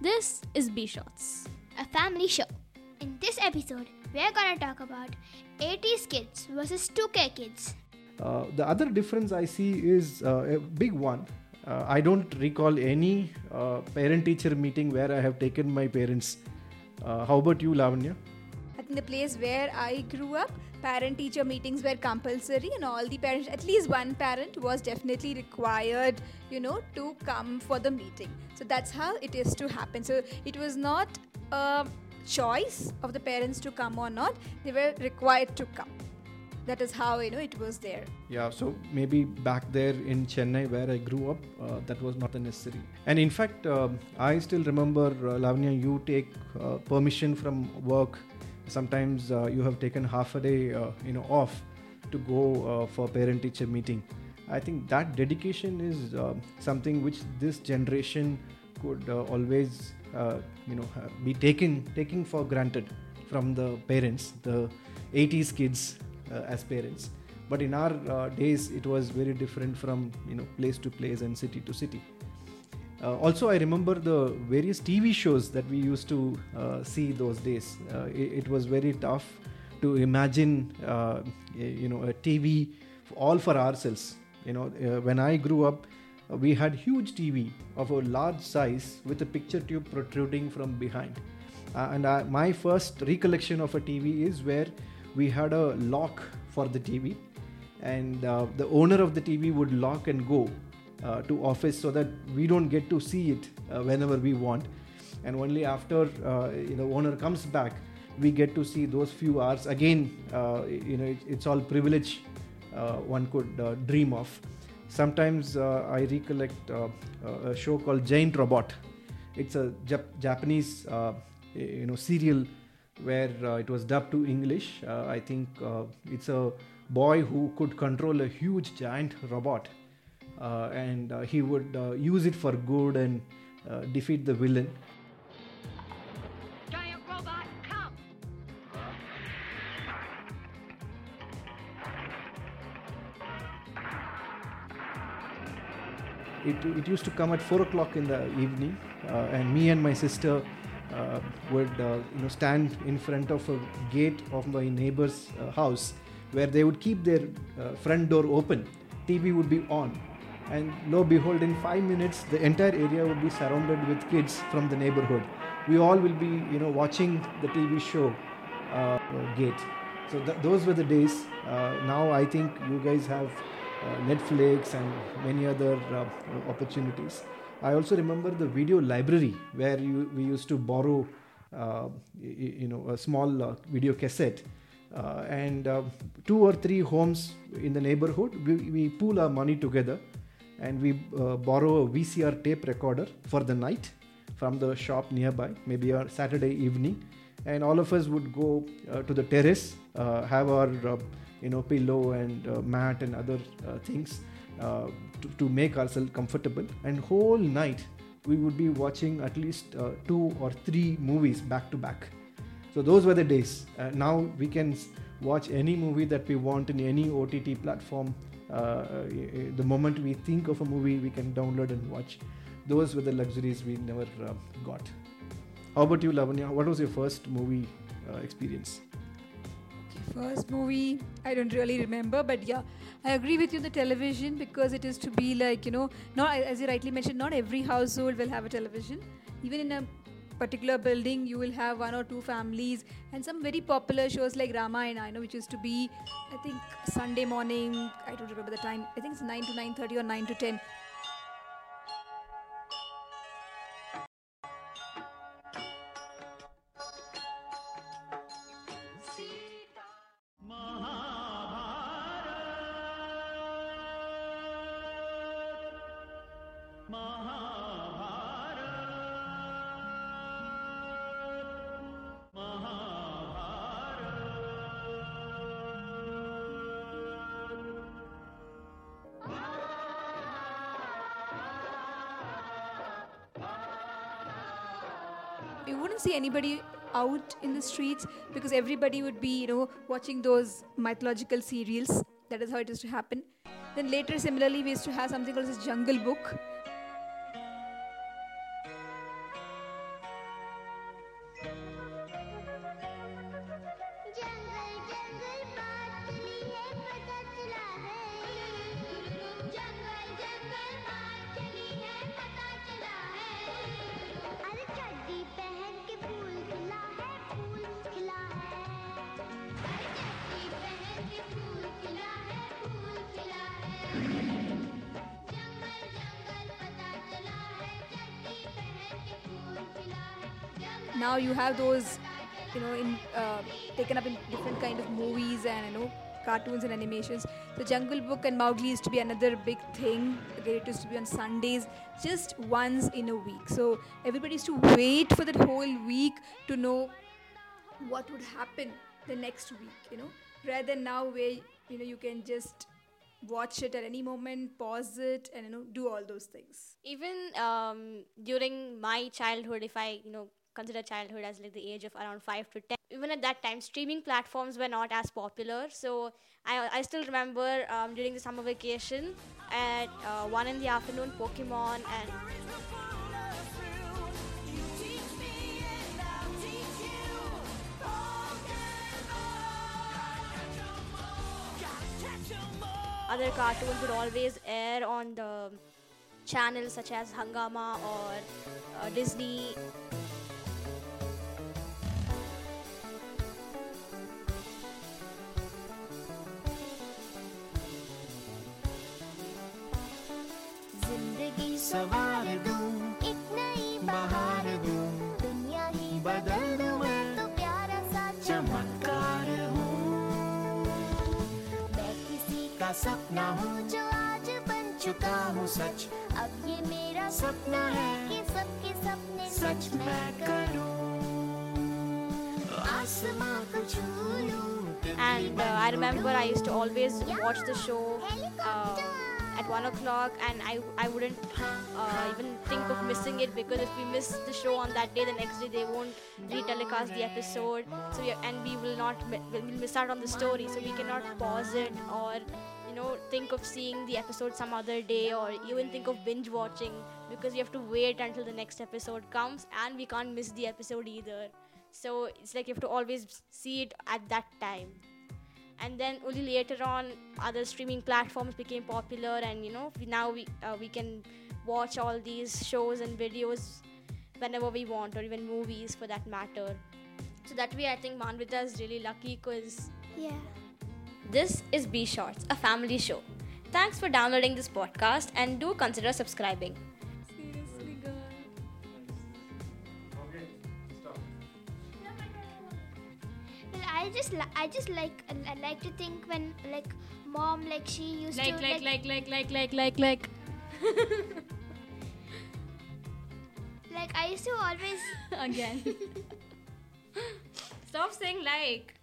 This is B Shots, a family show. In this episode, we're gonna talk about 80s kids versus 2K kids. Uh, the other difference I see is uh, a big one. Uh, I don't recall any uh, parent teacher meeting where I have taken my parents. Uh, how about you, Lavanya? I think the place where I grew up, parent teacher meetings were compulsory, and all the parents, at least one parent, was definitely required, you know, to come for the meeting. So that's how it is to happen. So it was not a choice of the parents to come or not, they were required to come that is how you know it was there yeah so maybe back there in chennai where i grew up uh, that was not necessary and in fact uh, i still remember uh, lavanya you take uh, permission from work sometimes uh, you have taken half a day uh, you know off to go uh, for parent teacher meeting. I think that dedication is something which this generation could always you know be taken taking for granted from the parents the 80s kids uh, as parents. But in our uh, days it was very different from you know place to place and city to city uh, also i remember the various tv shows that we used to uh, see those days. Uh, it, it, was very tough to imagine uh, you know a tv all for ourselves. You know when i grew up we had huge tv of a large size with a picture tube protruding from behind. And I, my first recollection of a tv is where we had a lock for the TV, and uh, the owner of the TV would lock and go uh, to office so that we don't get to see it uh, whenever we want, and only after uh, you know owner comes back we get to see those few hours again. Uh, you know it, it's all privilege uh, one could dream of. Sometimes I recollect a show called Giant Robot. It's a Jap- Japanese you know serial where uh, it was dubbed to English. Uh, I think uh, it's a boy who could control a huge giant robot, and he would use it for good and defeat the villain. Giant robot, come! It, it used to come at 4 o'clock in the evening, uh, and me and my sister uh, would uh, you know stand in front of a gate of my neighbor's uh, house where they would keep their front door open tv would be on and lo behold in 5 minutes the entire area would be surrounded with kids from the neighborhood. We all will be you know watching the tv show uh, gate. So th- those were the days. Uh, now i think you guys have uh, netflix and many other opportunities. I also remember the video library where you, we used to borrow, uh, you, know, a small uh, video cassette. Uh, and uh, two or three homes in the neighborhood, we, we pool our money together and we uh, borrow a VCR tape recorder for the night from the shop nearby, maybe a Saturday evening. And all of us would go uh, to the terrace, have our you know pillow and mat and other things uh, to, to, make ourselves comfortable. And whole night we would be watching at least uh, two or three movies back to back. So those were the days. Uh, now we can watch any movie that we want in any ott platform. uh, the moment we think of a movie we can download and watch. Those were the luxuries we never uh, got. How about you lavanya? What was your first movie uh, experience? First movie i don't really remember but yeah I agree with you the television because it is to be like, you know, not as you rightly mentioned, not every household will have a television. Even in a particular building, you will have one or two families and some very popular shows like Ramayana, I know, which used to be, I think, Sunday morning. I don't remember the time. I think it's 9 to 9.30 or 9 to 10. You wouldn't see anybody out in the streets because everybody would be, you know, watching those mythological serials. That is how it used to happen. Then later, similarly, we used to have something called this Jungle Book. Now you have those, you know, in uh, taken up in different kind of movies and you know cartoons and animations. The Jungle Book and Mowgli used to be another big thing. It used to be on Sundays, just once in a week. So everybody used to wait for that whole week to know what would happen the next week. You know, rather than now where you know you can just watch it at any moment, pause it, and you know do all those things. Even um, during my childhood, if I you know consider childhood as like the age of around 5 to 10 even at that time streaming platforms were not as popular so i, I still remember um, during the summer vacation at uh, 1 in the afternoon pokemon and other cartoons would always air on the channels such as Hungama or uh, Disney. सवार दूँ। एक नई बहार दूँ। दुनिया ही बदल दूँ मैं तो प्यारा सा चमत्कार हूँ। मैं किसी का सपना हूँ। जो आज बन चुका हूँ सच। अब ये मेरा सपना है। कि सबके सपने सच मैं करूँ। आसमां को छू लूँ। And uh, I remember I used to always watch the show uh, at 1 o'clock and I, I wouldn't uh, even think of missing it because if we miss the show on that day, the next day they won't retelecast the episode. So we, and we will not we'll miss out on the story. So we cannot pause it or you know think of seeing the episode some other day or even think of binge watching because we have to wait until the next episode comes and we can't miss the episode either. So it's like you have to always see it at that time. And then only later on, other streaming platforms became popular, and you know we, now we uh, we can watch all these shows and videos whenever we want, or even movies for that matter. So that way, I think Manvita is really lucky because Yeah. this is B Shorts, a family show. Thanks for downloading this podcast, and do consider subscribing. I just li- I just like I like to think when like mom like she used Like, to like, like, like, like, like, like, like. like I used to always Again. Stop saying like.